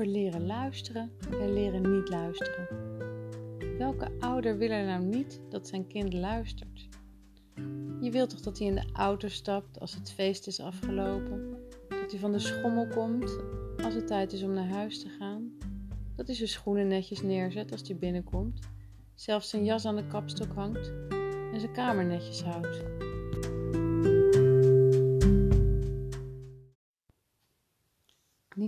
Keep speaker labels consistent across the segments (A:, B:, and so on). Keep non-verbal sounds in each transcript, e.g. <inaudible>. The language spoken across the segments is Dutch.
A: over leren luisteren en leren niet luisteren. Welke ouder wil er nou niet dat zijn kind luistert? Je wilt toch dat hij in de auto stapt als het feest is afgelopen? Dat hij van de schommel komt als het tijd is om naar huis te gaan? Dat hij zijn schoenen netjes neerzet als hij binnenkomt? Zelfs zijn jas aan de kapstok hangt en zijn kamer netjes houdt?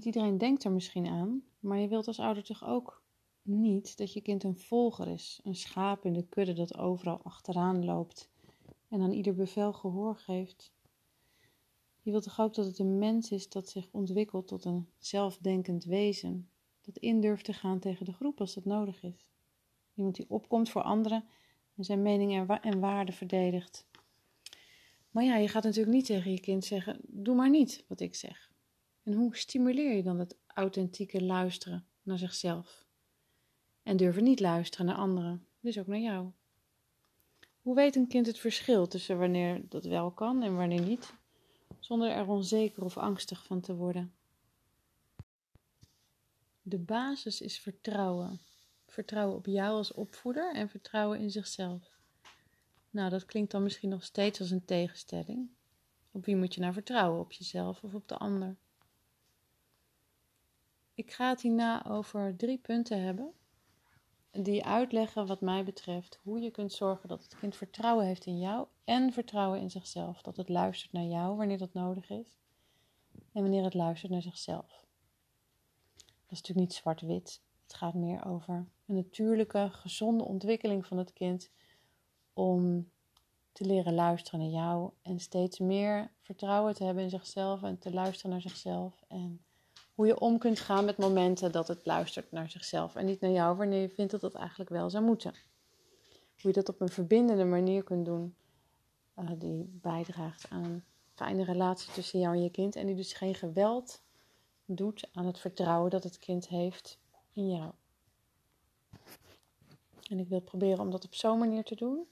A: Iedereen denkt er misschien aan, maar je wilt als ouder toch ook niet dat je kind een volger is, een schaap in de kudde dat overal achteraan loopt en aan ieder bevel gehoor geeft. Je wilt toch ook dat het een mens is dat zich ontwikkelt tot een zelfdenkend wezen, dat in durft te gaan tegen de groep als dat nodig is. Iemand die opkomt voor anderen en zijn mening en, waarde verdedigt. Maar ja, je gaat natuurlijk niet tegen je kind zeggen: doe maar niet wat ik zeg. En hoe stimuleer je dan het authentieke luisteren naar zichzelf? En durven niet luisteren naar anderen, dus ook naar jou. Hoe weet een kind het verschil tussen wanneer dat wel kan en wanneer niet, zonder er onzeker of angstig van te worden? De basis is vertrouwen. Vertrouwen op jou als opvoeder en vertrouwen in zichzelf. Nou, dat klinkt dan misschien nog steeds als een tegenstelling. Op wie moet je nou vertrouwen? Op jezelf of op de ander? Ik ga het hierna over drie punten hebben. Die uitleggen, wat mij betreft, hoe je kunt zorgen dat het kind vertrouwen heeft in jou en vertrouwen in zichzelf. Dat het luistert naar jou wanneer dat nodig is en wanneer het luistert naar zichzelf. Dat is natuurlijk niet zwart-wit. Het gaat meer over een natuurlijke, gezonde ontwikkeling van het kind om te leren luisteren naar jou en steeds meer vertrouwen te hebben in zichzelf en te luisteren naar zichzelf en hoe je om kunt gaan met momenten dat het luistert naar zichzelf en niet naar jou wanneer je vindt dat dat eigenlijk wel zou moeten. Hoe je dat op een verbindende manier kunt doen, uh, die bijdraagt aan een fijne relatie tussen jou en je kind en die dus geen geweld doet aan het vertrouwen dat het kind heeft in jou. En ik wil proberen om dat op zo'n manier te doen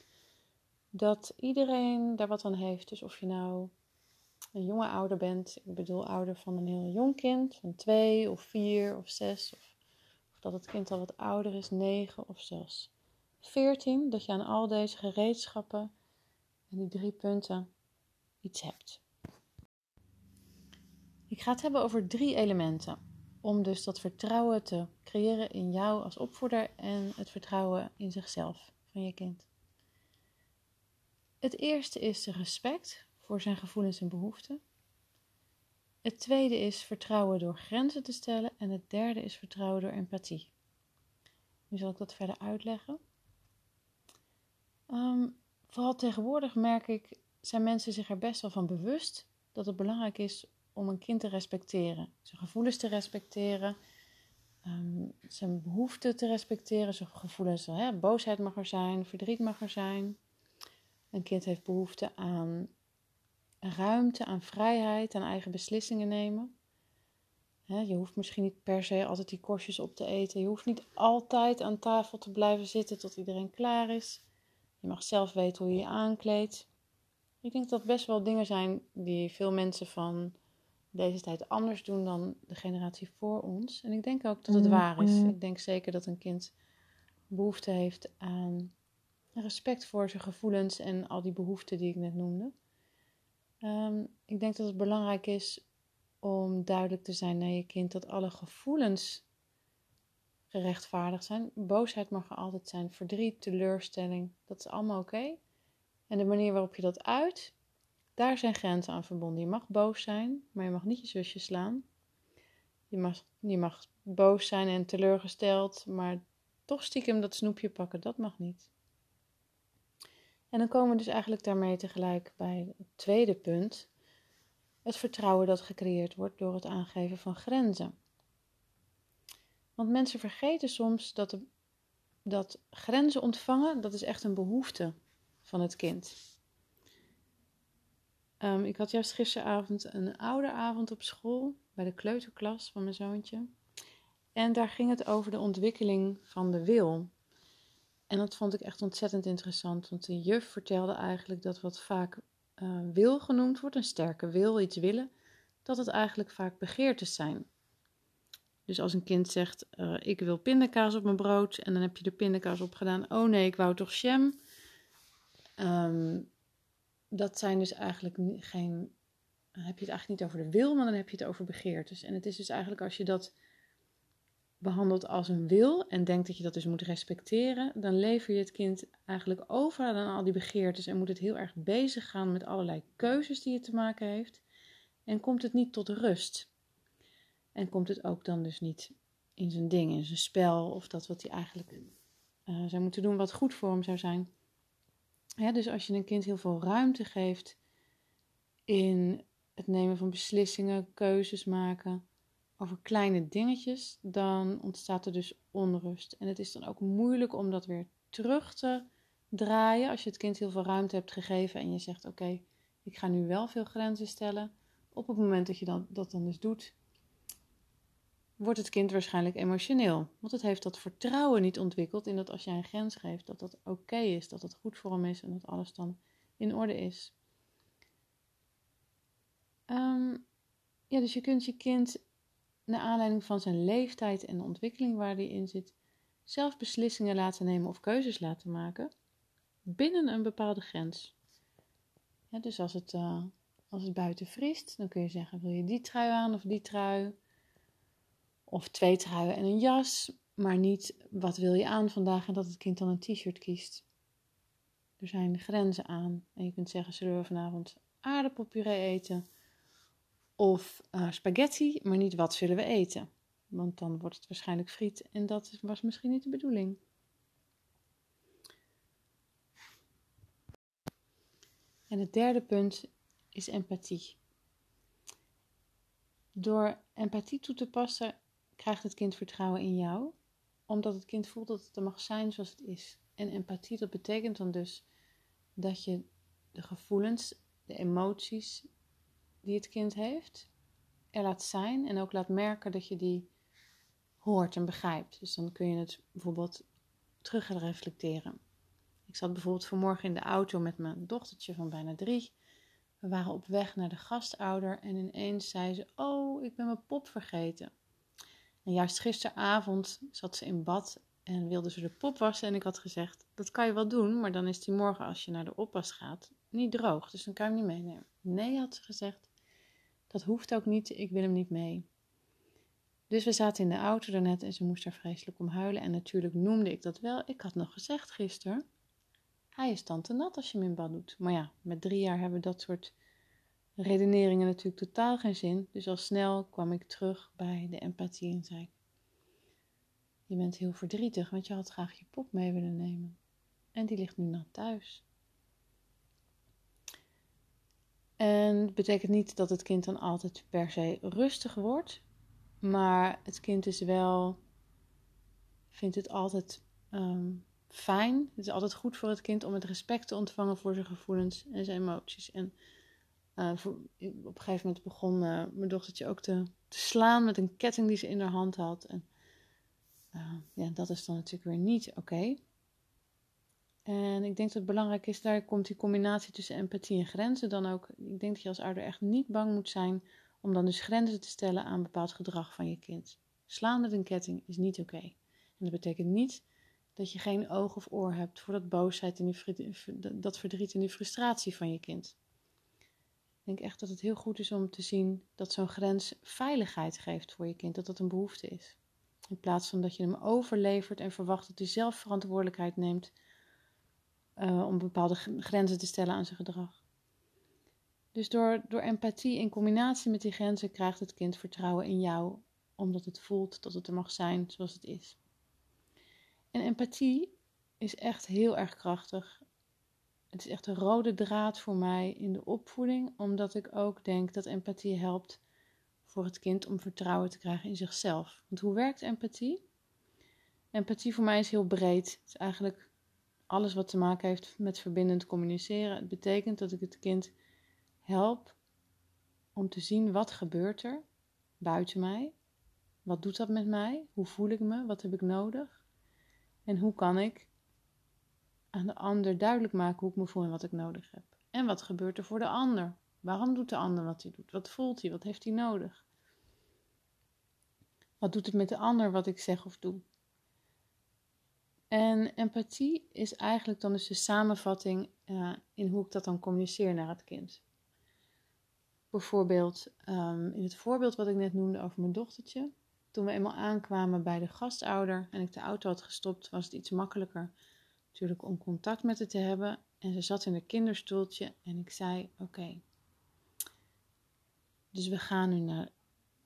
A: dat iedereen daar wat aan heeft. Dus of je nou een jonge ouder bent, ik bedoel ouder van een heel jong kind, van twee of vier of zes, of, of dat het kind al wat ouder is, negen of zelfs veertien, dat je aan al deze gereedschappen en die drie punten iets hebt. Ik ga het hebben over drie elementen. Om dus dat vertrouwen te creëren in jou als opvoeder en het vertrouwen in zichzelf van je kind. Het eerste is respect voor zijn gevoelens en behoeften. Het tweede is vertrouwen door grenzen te stellen. En het derde is vertrouwen door empathie. Nu zal ik dat verder uitleggen. Um, vooral tegenwoordig merk ik, zijn mensen zich er best wel van bewust dat het belangrijk is om een kind te respecteren. Zijn gevoelens te respecteren, um, zijn behoeften te respecteren, zijn gevoelens, hè, boosheid mag er zijn, verdriet mag er zijn. Een kind heeft behoefte aan ruimte, aan vrijheid, aan eigen beslissingen nemen. je hoeft misschien niet per se altijd die korstjes op te eten. Je hoeft niet altijd aan tafel te blijven zitten tot iedereen klaar is. Je mag zelf weten hoe je je aankleedt. Ik denk dat best wel dingen zijn die veel mensen van deze tijd anders doen dan de generatie voor ons. En ik denk ook dat het mm, waar is. Mm. Ik denk zeker dat een kind behoefte heeft aan respect voor zijn gevoelens en al die behoeften die ik net noemde. Ehm, ik denk dat het belangrijk is om duidelijk te zijn naar je kind dat alle gevoelens gerechtvaardigd zijn. Boosheid mag er altijd zijn, verdriet, teleurstelling, dat is allemaal oké. En de manier waarop je dat uit, daar zijn grenzen aan verbonden. Je mag boos zijn, maar je mag niet je zusje slaan. Je mag, je mag boos zijn en teleurgesteld, maar toch stiekem dat snoepje pakken, dat mag niet. En dan komen we dus eigenlijk daarmee tegelijk bij het tweede punt: het vertrouwen dat gecreëerd wordt door het aangeven van grenzen. Want mensen vergeten soms dat, de, dat grenzen ontvangen, dat is echt een behoefte van het kind. Um, ik had juist gisteravond een ouderavond op school bij de kleuterklas van mijn zoontje. En daar ging het over de ontwikkeling van de wil. En dat vond ik echt ontzettend interessant, want de juf vertelde eigenlijk dat wat vaak uh, wil genoemd wordt, een sterke wil, iets willen, dat het eigenlijk vaak begeertes zijn. Dus als een kind zegt: uh, Ik wil pindakaas op mijn brood. En dan heb je de pindakaas op gedaan. Oh nee, ik wou toch jam. Um, dat zijn dus eigenlijk geen. Dan heb je het eigenlijk niet over de wil, maar dan heb je het over begeertes. En het is dus eigenlijk als je dat behandelt als een wil en denkt dat je dat dus moet respecteren, dan lever je het kind eigenlijk over aan al die begeertes en moet het heel erg bezig gaan met allerlei keuzes die het te maken heeft. En komt het niet tot rust. En komt het ook dan dus niet in zijn ding, in zijn spel of dat wat hij eigenlijk uh, zou moeten doen wat goed voor hem zou zijn. dus als je een kind heel veel ruimte geeft in het nemen van beslissingen, keuzes maken, over kleine dingetjes, dan ontstaat er dus onrust. En het is dan ook moeilijk om dat weer terug te draaien. Als je het kind heel veel ruimte hebt gegeven en je zegt: Oké, ik ga nu wel veel grenzen stellen. Op het moment dat je dat, dat dan dus doet, wordt het kind waarschijnlijk emotioneel. Want het heeft dat vertrouwen niet ontwikkeld in dat als jij een grens geeft, dat dat oké is, dat het goed voor hem is en dat alles dan in orde is. Ehm, ja, dus je kunt je kind naar aanleiding van zijn leeftijd en de ontwikkeling waar hij in zit, zelf beslissingen laten nemen of keuzes laten maken binnen een bepaalde grens. Dus als het, uh, als het buiten vriest, dan kun je zeggen: wil je die trui aan of die trui? Of twee truien en een jas, maar niet wat wil je aan vandaag en dat het kind dan een t-shirt kiest. Er zijn grenzen aan. En je kunt zeggen: zullen we vanavond aardappelpuree eten? Of uh, spaghetti, maar niet wat zullen we eten. Want dan wordt het waarschijnlijk friet en dat was misschien niet de bedoeling. En het derde punt is empathie. Door empathie toe te passen krijgt het kind vertrouwen in jou, omdat het kind voelt dat het er mag zijn zoals het is. En empathie, dat betekent dan dus dat je de gevoelens, de emoties die het kind heeft, er laat zijn en ook laat merken dat je die hoort en begrijpt. Dus dan kun je het bijvoorbeeld terug gaan reflecteren. Ik zat bijvoorbeeld vanmorgen in de auto met mijn dochtertje van bijna drie. We waren op weg naar de gastouder en ineens zei ze: Oh, ik ben mijn pop vergeten. En juist gisteravond zat ze in bad en wilde ze de pop wassen. En ik had gezegd: Dat kan je wel doen, maar dan is die morgen als je naar de oppas gaat niet droog. Dus dan kan je hem niet meenemen. Nee, had ze gezegd. Dat hoeft ook niet, ik wil hem niet mee. Dus we zaten in de auto daarnet en ze moest er vreselijk om huilen. En natuurlijk noemde ik dat wel. Ik had nog gezegd gisteren, hij is tante nat als je hem in bad doet. Maar ja, met drie jaar hebben dat soort redeneringen natuurlijk totaal geen zin. Dus al snel kwam ik terug bij de empathie en zei je bent heel verdrietig, want je had graag je pop mee willen nemen. En die ligt nu nat thuis. En het betekent niet dat het kind dan altijd per se rustig wordt. Maar het kind is wel, vindt het altijd um, fijn. Het is altijd goed voor het kind om het respect te ontvangen voor zijn gevoelens en zijn emoties. En uh, voor, op een gegeven moment begon uh, mijn dochtertje ook te, te, slaan met een ketting die ze in haar hand had. En uh, ja, dat is dan natuurlijk weer niet oké. En ik denk dat het belangrijk is, daar komt die combinatie tussen empathie en grenzen dan ook. Ik denk dat je als ouder echt niet bang moet zijn om dan dus grenzen te stellen aan bepaald gedrag van je kind. Slaan met een ketting is niet oké. En dat betekent niet dat je geen oog of oor hebt voor dat boosheid en dat verdriet en die frustratie van je kind. Ik denk echt dat het heel goed is om te zien dat zo'n grens veiligheid geeft voor je kind, dat dat een behoefte is. In plaats van dat je hem overlevert en verwacht dat hij zelf verantwoordelijkheid neemt uh, om bepaalde grenzen te stellen aan zijn gedrag. Dus door, door empathie in combinatie met die grenzen krijgt het kind vertrouwen in jou, omdat het voelt dat het er mag zijn zoals het is. En empathie is echt heel erg krachtig. Het is echt een rode draad voor mij in de opvoeding, omdat ik ook denk dat empathie helpt voor het kind om vertrouwen te krijgen in zichzelf. Want hoe werkt empathie? Empathie voor mij is heel breed. Het is eigenlijk alles wat te maken heeft met verbindend communiceren. Het betekent dat ik het kind help om te zien wat gebeurt er buiten mij. Wat doet dat met mij? Hoe voel ik me? Wat heb ik nodig? En hoe kan ik aan de ander duidelijk maken hoe ik me voel en wat ik nodig heb? En wat gebeurt er voor de ander? Waarom doet de ander wat hij doet? Wat voelt hij? Wat heeft hij nodig? Wat doet het met de ander wat ik zeg of doe? En empathie is eigenlijk dan dus de samenvatting uh, in hoe ik dat dan communiceer naar het kind. Bijvoorbeeld um, in het voorbeeld wat ik net noemde over mijn dochtertje. Toen we eenmaal aankwamen bij de gastouder en ik de auto had gestopt, was het iets makkelijker natuurlijk om contact met haar te hebben. En ze zat in een kinderstoeltje en ik zei: Oké, dus we gaan nu naar,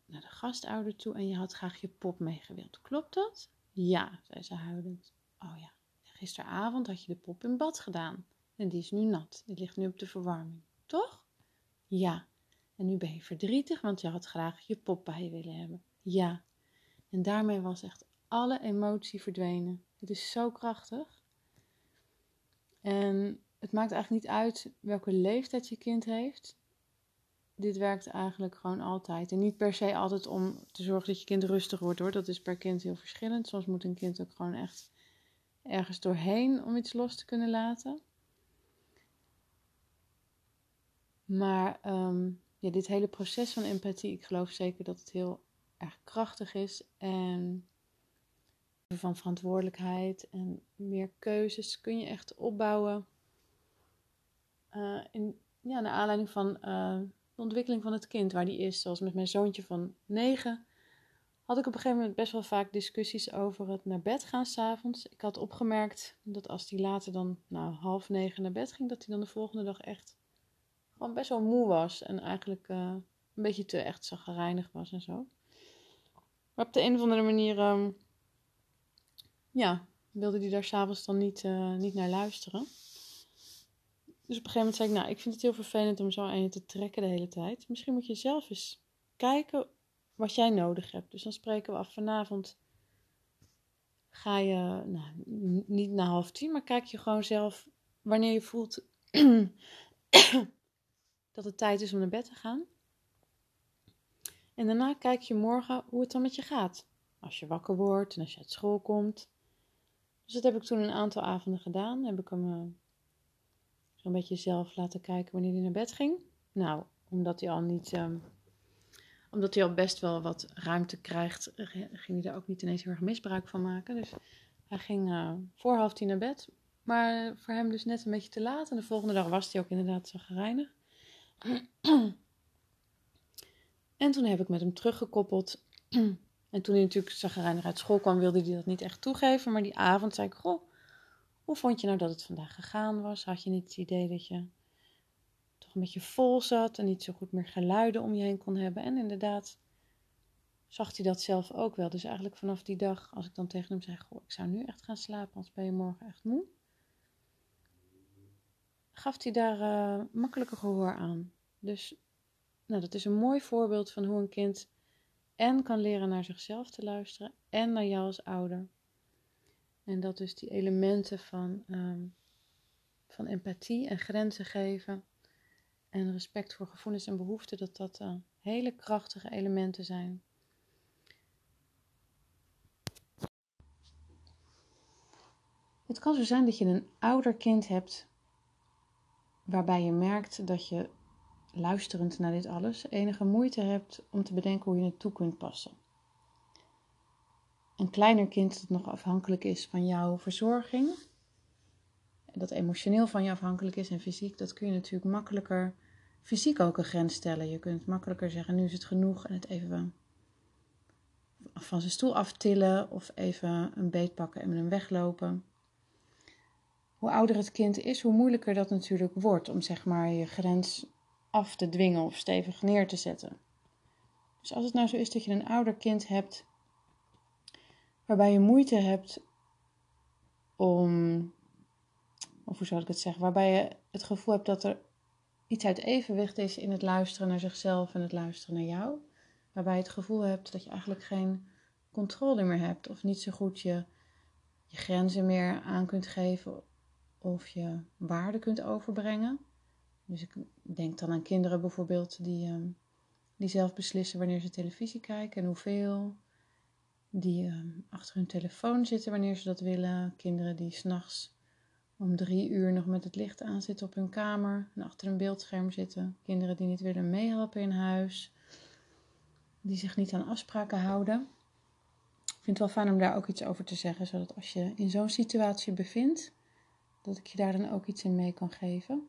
A: naar de gastouder toe en je had graag je pop meegewild. Klopt dat? Ja, zei ze huilend. Oh ja, gisteravond had je de pop in bad gedaan en die is nu nat. Die ligt nu op de verwarming, toch? Ja. En nu ben je verdrietig, want je had graag je pop bij je willen hebben. Ja. En daarmee was echt alle emotie verdwenen. Het is zo krachtig. En het maakt eigenlijk niet uit welke leeftijd je kind heeft. Dit werkt eigenlijk gewoon altijd. En niet per se altijd om te zorgen dat je kind rustig wordt hoor. Dat is per kind heel verschillend. Soms moet een kind ook gewoon echt ergens doorheen om iets los te kunnen laten. Maar ehm, ja, dit hele proces van empathie, ik geloof zeker dat het heel erg krachtig is. En van verantwoordelijkheid en meer keuzes kun je echt opbouwen. Uh, in, ja, naar aanleiding van uh, de ontwikkeling van het kind, waar die is. Zoals met mijn zoontje van negen had ik op een gegeven moment best wel vaak discussies over het naar bed gaan s'avonds. Ik had opgemerkt dat als hij later dan nou, half negen naar bed ging, dat hij dan de volgende dag echt gewoon best wel moe was. En eigenlijk uh, een beetje te echt zagrijnig was en zo. Maar op de een of andere manier, um, ja, wilde hij daar s'avonds dan niet, uh, niet naar luisteren. Dus op een gegeven moment zei ik, nou, ik vind het heel vervelend om zo aan je te trekken de hele tijd. Misschien moet je zelf eens kijken wat jij nodig hebt. Dus dan spreken we af vanavond. Ga je, nou, niet na half tien, maar kijk je gewoon zelf wanneer je voelt <coughs> dat het tijd is om naar bed te gaan. En daarna kijk je morgen hoe het dan met je gaat. Als je wakker wordt en als je uit school komt. Dus dat heb ik toen een aantal avonden gedaan. Heb ik hem uh, zo'n beetje zelf laten kijken wanneer hij naar bed ging. Nou, omdat hij al niet. Uh, omdat hij al best wel wat ruimte krijgt, ging hij daar ook niet ineens heel erg misbruik van maken. Dus hij ging uh, voor half tien naar bed. Maar voor hem dus net een beetje te laat. En de volgende dag was hij ook inderdaad zo gereinigd. en toen heb ik met hem teruggekoppeld. en toen hij natuurlijk zagrijnig uit school kwam, wilde hij dat niet echt toegeven. Maar die avond zei ik, goh, hoe vond je nou dat het vandaag gegaan was? Had je niet het idee dat je toch een beetje vol zat en niet zo goed meer geluiden om je heen kon hebben? En inderdaad zag hij dat zelf ook wel. Dus eigenlijk vanaf die dag, als ik dan tegen hem zei, goh, ik zou nu echt gaan slapen, anders ben je morgen echt moe gaf hij daar uh, makkelijker gehoor aan. Dus nou, dat is een mooi voorbeeld van hoe een kind en kan leren naar zichzelf te luisteren en naar jou als ouder. En dat dus die elementen van, um, van empathie en grenzen geven en respect voor gevoelens en behoeften, dat dat uh, hele krachtige elementen zijn. Het kan zo zijn dat je een ouder kind hebt waarbij je merkt dat je, luisterend naar dit alles, enige moeite hebt om te bedenken hoe je het toe kunt passen. Een kleiner kind dat nog afhankelijk is van jouw verzorging, dat emotioneel van je afhankelijk is en fysiek, dat kun je natuurlijk makkelijker fysiek ook een grens stellen. Je kunt makkelijker zeggen: nu is het genoeg en het even van zijn stoel aftillen of even een beet pakken en met hem weglopen hoe ouder het kind is, hoe moeilijker dat natuurlijk wordt om zeg maar je grens af te dwingen of stevig neer te zetten. Dus als het nou zo is dat je een ouder kind hebt waarbij je moeite hebt om, of hoe zou ik het zeggen, waarbij je het gevoel hebt dat er iets uit evenwicht is in het luisteren naar zichzelf en het luisteren naar jou, waarbij je het gevoel hebt dat je eigenlijk geen controle meer hebt of niet zo goed je, je grenzen meer aan kunt geven of je waarde kunt overbrengen. Dus ik denk dan aan kinderen bijvoorbeeld die, ehm, die zelf beslissen wanneer ze televisie kijken en hoeveel. Die ehm, achter hun telefoon zitten wanneer ze dat willen. Kinderen die s'nachts om drie uur nog met het licht aanzitten op hun kamer en achter een beeldscherm zitten. Kinderen die niet willen meehelpen in huis. Die zich niet aan afspraken houden. Ik vind het wel fijn om daar ook iets over te zeggen, zodat als je in zo'n situatie bevindt, dat ik je daar dan ook iets in mee kan geven.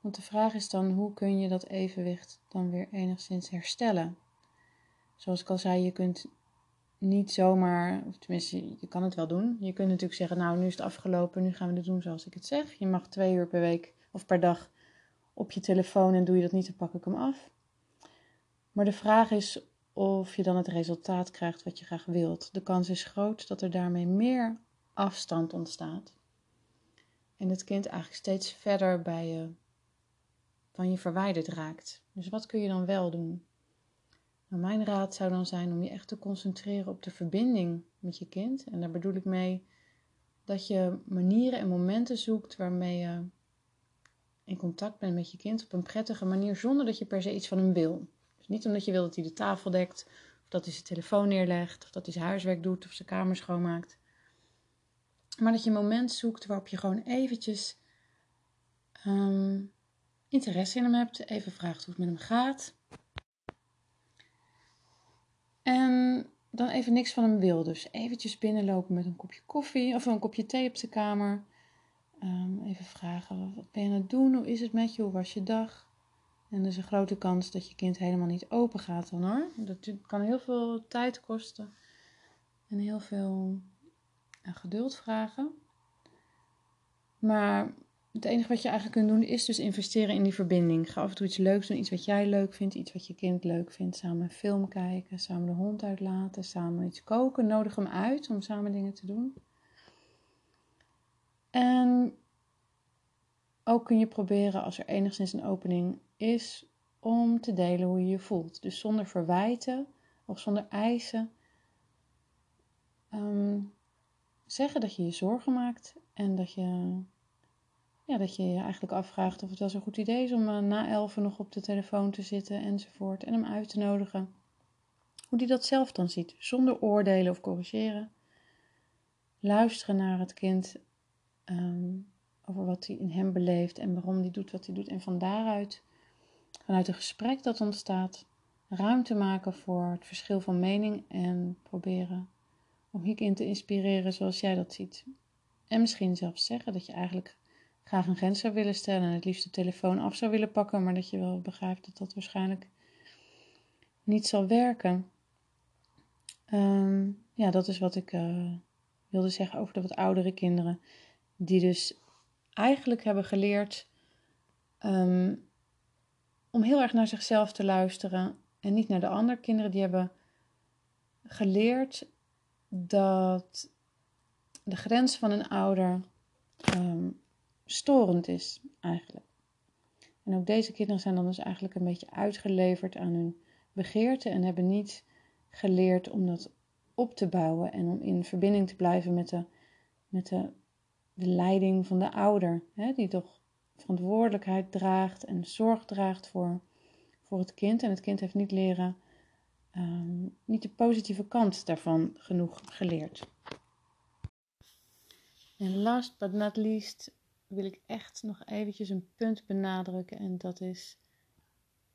A: Want de vraag is dan, hoe kun je dat evenwicht dan weer enigszins herstellen? Zoals ik al zei, je kunt niet zomaar, of tenminste, je kan het wel doen. Je kunt natuurlijk zeggen, nou, nu is het afgelopen, nu gaan we het doen zoals ik het zeg. Je mag twee uur per week of per dag op je telefoon en doe je dat niet, dan pak ik hem af. Maar de vraag is of je dan het resultaat krijgt wat je graag wilt. De kans is groot dat er daarmee meer afstand ontstaat. En het kind eigenlijk steeds verder bij je, van je verwijderd raakt. Dus wat kun je dan wel doen? Mijn raad zou dan zijn om je echt te concentreren op de verbinding met je kind. En daar bedoel ik mee dat je manieren en momenten zoekt waarmee je in contact bent met je kind op een prettige manier, zonder dat je per se iets van hem wil. Dus niet omdat je wil dat hij de tafel dekt, of dat hij zijn telefoon neerlegt, of dat hij zijn huiswerk doet, of zijn kamer schoonmaakt. Maar dat je moment zoekt waarop je gewoon eventjes ehm, interesse in hem hebt, even vraagt hoe het met hem gaat. En dan even niks van hem wil. Dus eventjes binnenlopen met een kopje koffie of een kopje thee op zijn kamer. Ehm, even vragen, wat ben je aan het doen? Hoe is het met je? Hoe was je dag? En er is een grote kans dat je kind helemaal niet open gaat dan hoor. Dat kan heel veel tijd kosten. En heel veel uh, geduld vragen. Maar het enige wat je eigenlijk kunt doen is dus investeren in die verbinding. Ga af en toe iets leuks doen, iets wat jij leuk vindt, iets wat je kind leuk vindt. Samen een film kijken, samen de hond uitlaten, samen iets koken. Nodig hem uit om samen dingen te doen. En ook kun je proberen, als er enigszins een opening is, om te delen hoe je je voelt. Dus zonder verwijten of zonder eisen. Ehm, zeggen dat je je zorgen maakt en dat je, ja, dat je je eigenlijk afvraagt of het wel zo'n goed idee is om uh, na elfen nog op de telefoon te zitten enzovoort. En hem uit te nodigen. Hoe die dat zelf dan ziet, zonder oordelen of corrigeren. Luisteren naar het kind Ehm, over wat hij in hem beleeft en waarom hij doet wat hij doet. En van daaruit, vanuit een gesprek dat ontstaat, ruimte maken voor het verschil van mening en proberen om in te inspireren zoals jij dat ziet. En misschien zelfs zeggen dat je eigenlijk graag een grens zou willen stellen en het liefst de telefoon af zou willen pakken, maar dat je wel begrijpt dat dat waarschijnlijk niet zal werken. Ehm, ja, dat is wat ik uh, wilde zeggen over de wat oudere kinderen die dus eigenlijk hebben geleerd ehm, om heel erg naar zichzelf te luisteren en niet naar de andere kinderen. Die hebben geleerd dat de grens van een ouder ehm, storend is, eigenlijk. En ook deze kinderen zijn dan dus eigenlijk een beetje uitgeleverd aan hun begeerte en hebben niet geleerd om dat op te bouwen en om in verbinding te blijven met de, met de de leiding van de ouder, hè, die toch verantwoordelijkheid draagt en zorg draagt voor, voor het kind. En het kind heeft niet leren, ehm, niet de positieve kant daarvan genoeg geleerd. En last but not least wil ik echt nog eventjes een punt benadrukken. En dat is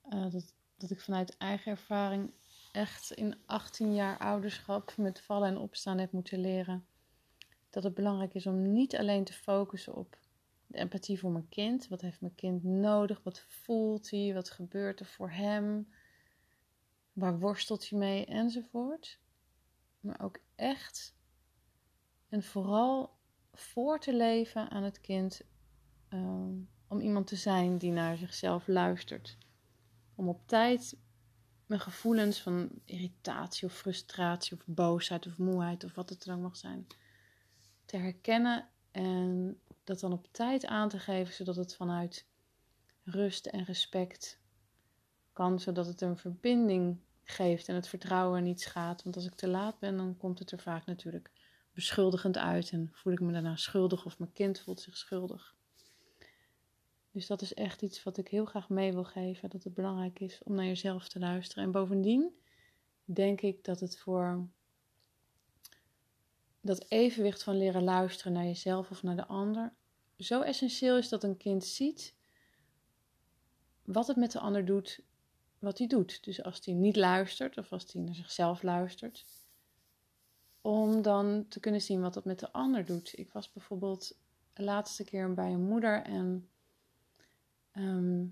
A: uh, dat, dat ik vanuit eigen ervaring echt in 18 jaar ouderschap met vallen en opstaan heb moeten leren dat het belangrijk is om niet alleen te focussen op de empathie voor mijn kind. Wat heeft mijn kind nodig? Wat voelt hij? Wat gebeurt er voor hem? Waar worstelt hij mee? Enzovoort. Maar ook echt en vooral voor te leven aan het kind. Ehm, om iemand te zijn die naar zichzelf luistert. Om op tijd mijn gevoelens van irritatie of frustratie of boosheid of moeheid of wat het dan mag zijn te herkennen en dat dan op tijd aan te geven, zodat het vanuit rust en respect kan, zodat het een verbinding geeft en het vertrouwen niet schaadt. Want als ik te laat ben, dan komt het er vaak natuurlijk beschuldigend uit en voel ik me daarna schuldig of mijn kind voelt zich schuldig. Dus dat is echt iets wat ik heel graag mee wil geven: dat het belangrijk is om naar jezelf te luisteren. En bovendien denk ik dat het voor dat evenwicht van leren luisteren naar jezelf of naar de ander zo essentieel is dat een kind ziet wat het met de ander doet, wat hij doet. Dus als hij niet luistert of als hij naar zichzelf luistert, om dan te kunnen zien wat dat met de ander doet. Ik was bijvoorbeeld de laatste keer bij een moeder en ehm,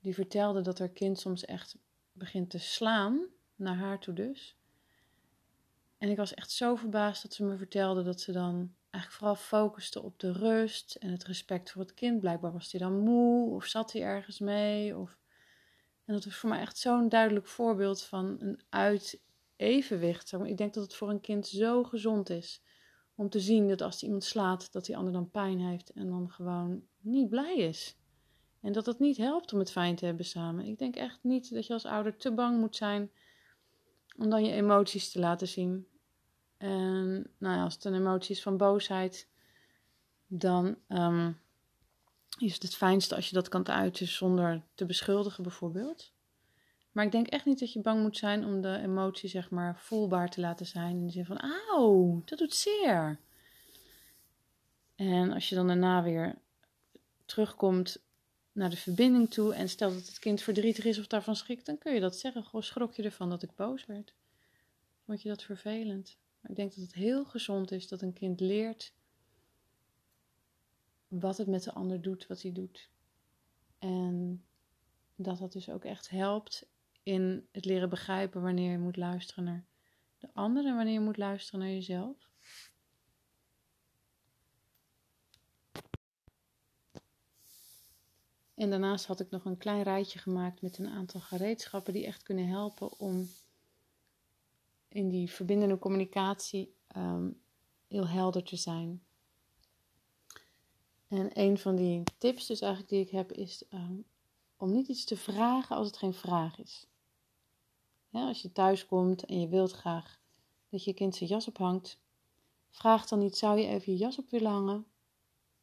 A: die vertelde dat haar kind soms echt begint te slaan, naar haar toe dus. En ik was echt zo verbaasd dat ze me vertelde dat ze dan eigenlijk vooral focuste op de rust en het respect voor het kind. Blijkbaar was hij dan moe of zat hij ergens mee. Of... En dat was voor mij echt zo'n duidelijk voorbeeld van een uit evenwicht. Ik denk dat het voor een kind zo gezond is om te zien dat als iemand slaat, dat die ander dan pijn heeft en dan gewoon niet blij is. En dat het niet helpt om het fijn te hebben samen. Ik denk echt niet dat je als ouder te bang moet zijn om dan je emoties te laten zien. En nou ja, als het een emotie is van boosheid, dan ehm, is het het fijnste als je dat kan uiten zonder te beschuldigen, bijvoorbeeld. Maar ik denk echt niet dat je bang moet zijn om de emotie, zeg maar, voelbaar te laten zijn. In de zin van, auw, dat doet zeer. En als je dan daarna weer terugkomt naar de verbinding toe en stelt dat het kind verdrietig is of daarvan schrikt, dan kun je dat zeggen. Goh, schrok je ervan dat ik boos werd? Vond je dat vervelend? Maar ik denk dat het heel gezond is dat een kind leert wat het met de ander doet, wat hij doet. En dat dat dus ook echt helpt in het leren begrijpen wanneer je moet luisteren naar de ander en wanneer je moet luisteren naar jezelf. En daarnaast had ik nog een klein rijtje gemaakt met een aantal gereedschappen die echt kunnen helpen om in die verbindende communicatie ehm, heel helder te zijn. En een van die tips dus eigenlijk die ik heb is ehm, om niet iets te vragen als het geen vraag is. Ja, als je thuis komt en je wilt graag dat je kind zijn jas ophangt, vraag dan niet: zou je even je jas op willen hangen?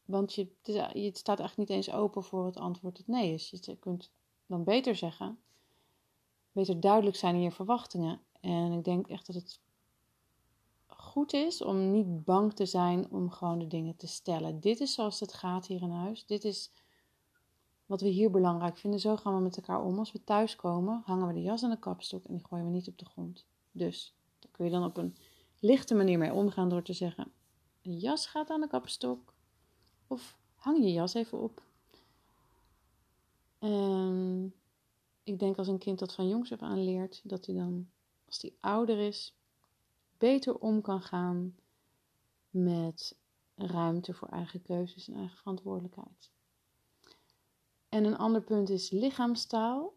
A: Want je, het staat eigenlijk niet eens open voor het antwoord dat nee is. Je kunt dan beter zeggen, beter duidelijk zijn in je verwachtingen. En ik denk echt dat het goed is om niet bang te zijn om gewoon de dingen te stellen. Dit is zoals het gaat hier in huis. Dit is wat we hier belangrijk vinden. Zo gaan we met elkaar om. Als we thuiskomen, hangen we de jas aan de kapstok en die gooien we niet op de grond. Dus daar kun je dan op een lichte manier mee omgaan door te zeggen: een jas gaat aan de kapstok. Of hang je jas even op. En ik denk als een kind dat van jongs af aan leert, dat hij dan, als hij ouder is, beter om kan gaan met ruimte voor eigen keuzes en eigen verantwoordelijkheid. En een ander punt is lichaamstaal.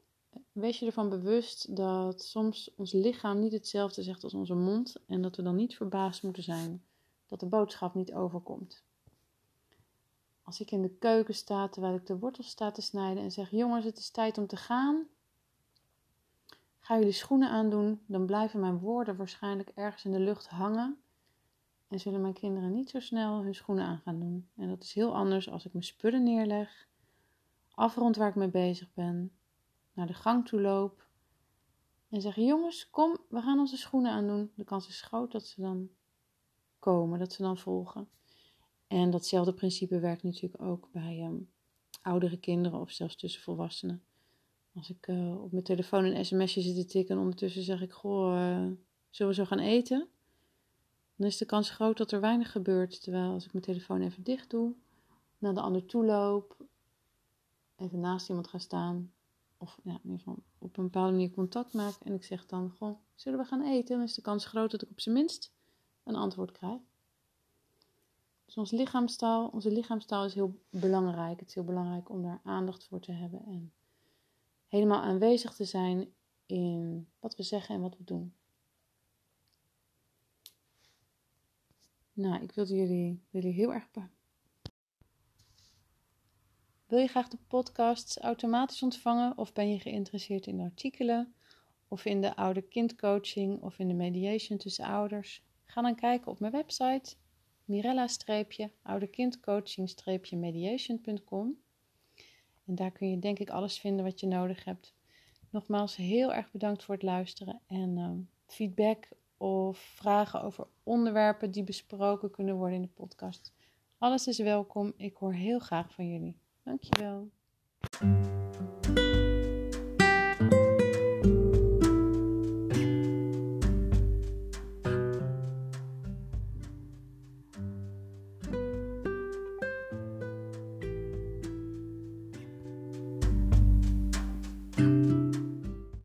A: Wees je ervan bewust dat soms ons lichaam niet hetzelfde zegt als onze mond en dat we dan niet verbaasd moeten zijn dat de boodschap niet overkomt. Als ik in de keuken sta terwijl ik de wortels sta te snijden en zeg: Jongens, het is tijd om te gaan. Ga jullie schoenen aandoen, dan blijven mijn woorden waarschijnlijk ergens in de lucht hangen. En zullen mijn kinderen niet zo snel hun schoenen aan gaan doen. En dat is heel anders als ik mijn spullen neerleg afrond waar ik mee bezig ben, naar de gang toe loop en zeg: Jongens, kom, we gaan onze schoenen aandoen. De kans is groot dat ze dan komen, dat ze dan volgen. En datzelfde principe werkt natuurlijk ook bij um, oudere kinderen of zelfs tussen volwassenen. Als ik uh, op mijn telefoon een sms'je zit te tikken en ondertussen zeg ik: Goh, uh, zullen we zo gaan eten? Dan is de kans groot dat er weinig gebeurt. Terwijl als ik mijn telefoon even dicht doe, naar de ander toe loop, even naast iemand gaan staan. Of ja, in ieder geval op een bepaalde manier contact maak. En ik zeg dan, goh, zullen we gaan eten? Dan is de kans groot dat ik op zijn minst een antwoord krijg. Dus ons lichaamstaal, onze lichaamstaal is heel belangrijk. Het is heel belangrijk om daar aandacht voor te hebben. En helemaal aanwezig te zijn in wat we zeggen en wat we doen. Nou, ik wilde jullie, jullie heel erg wil je graag de podcasts automatisch ontvangen of ben je geïnteresseerd in artikelen of in de ouder-kindcoaching of in de mediation tussen ouders? Ga dan kijken op mijn website mirella-ouderkindcoaching-mediation.com en daar kun je denk ik alles vinden wat je nodig hebt. Nogmaals heel erg bedankt voor het luisteren en uh, feedback of vragen over onderwerpen die besproken kunnen worden in de podcast. Alles is welkom. Ik hoor heel graag van jullie. Dankjewel.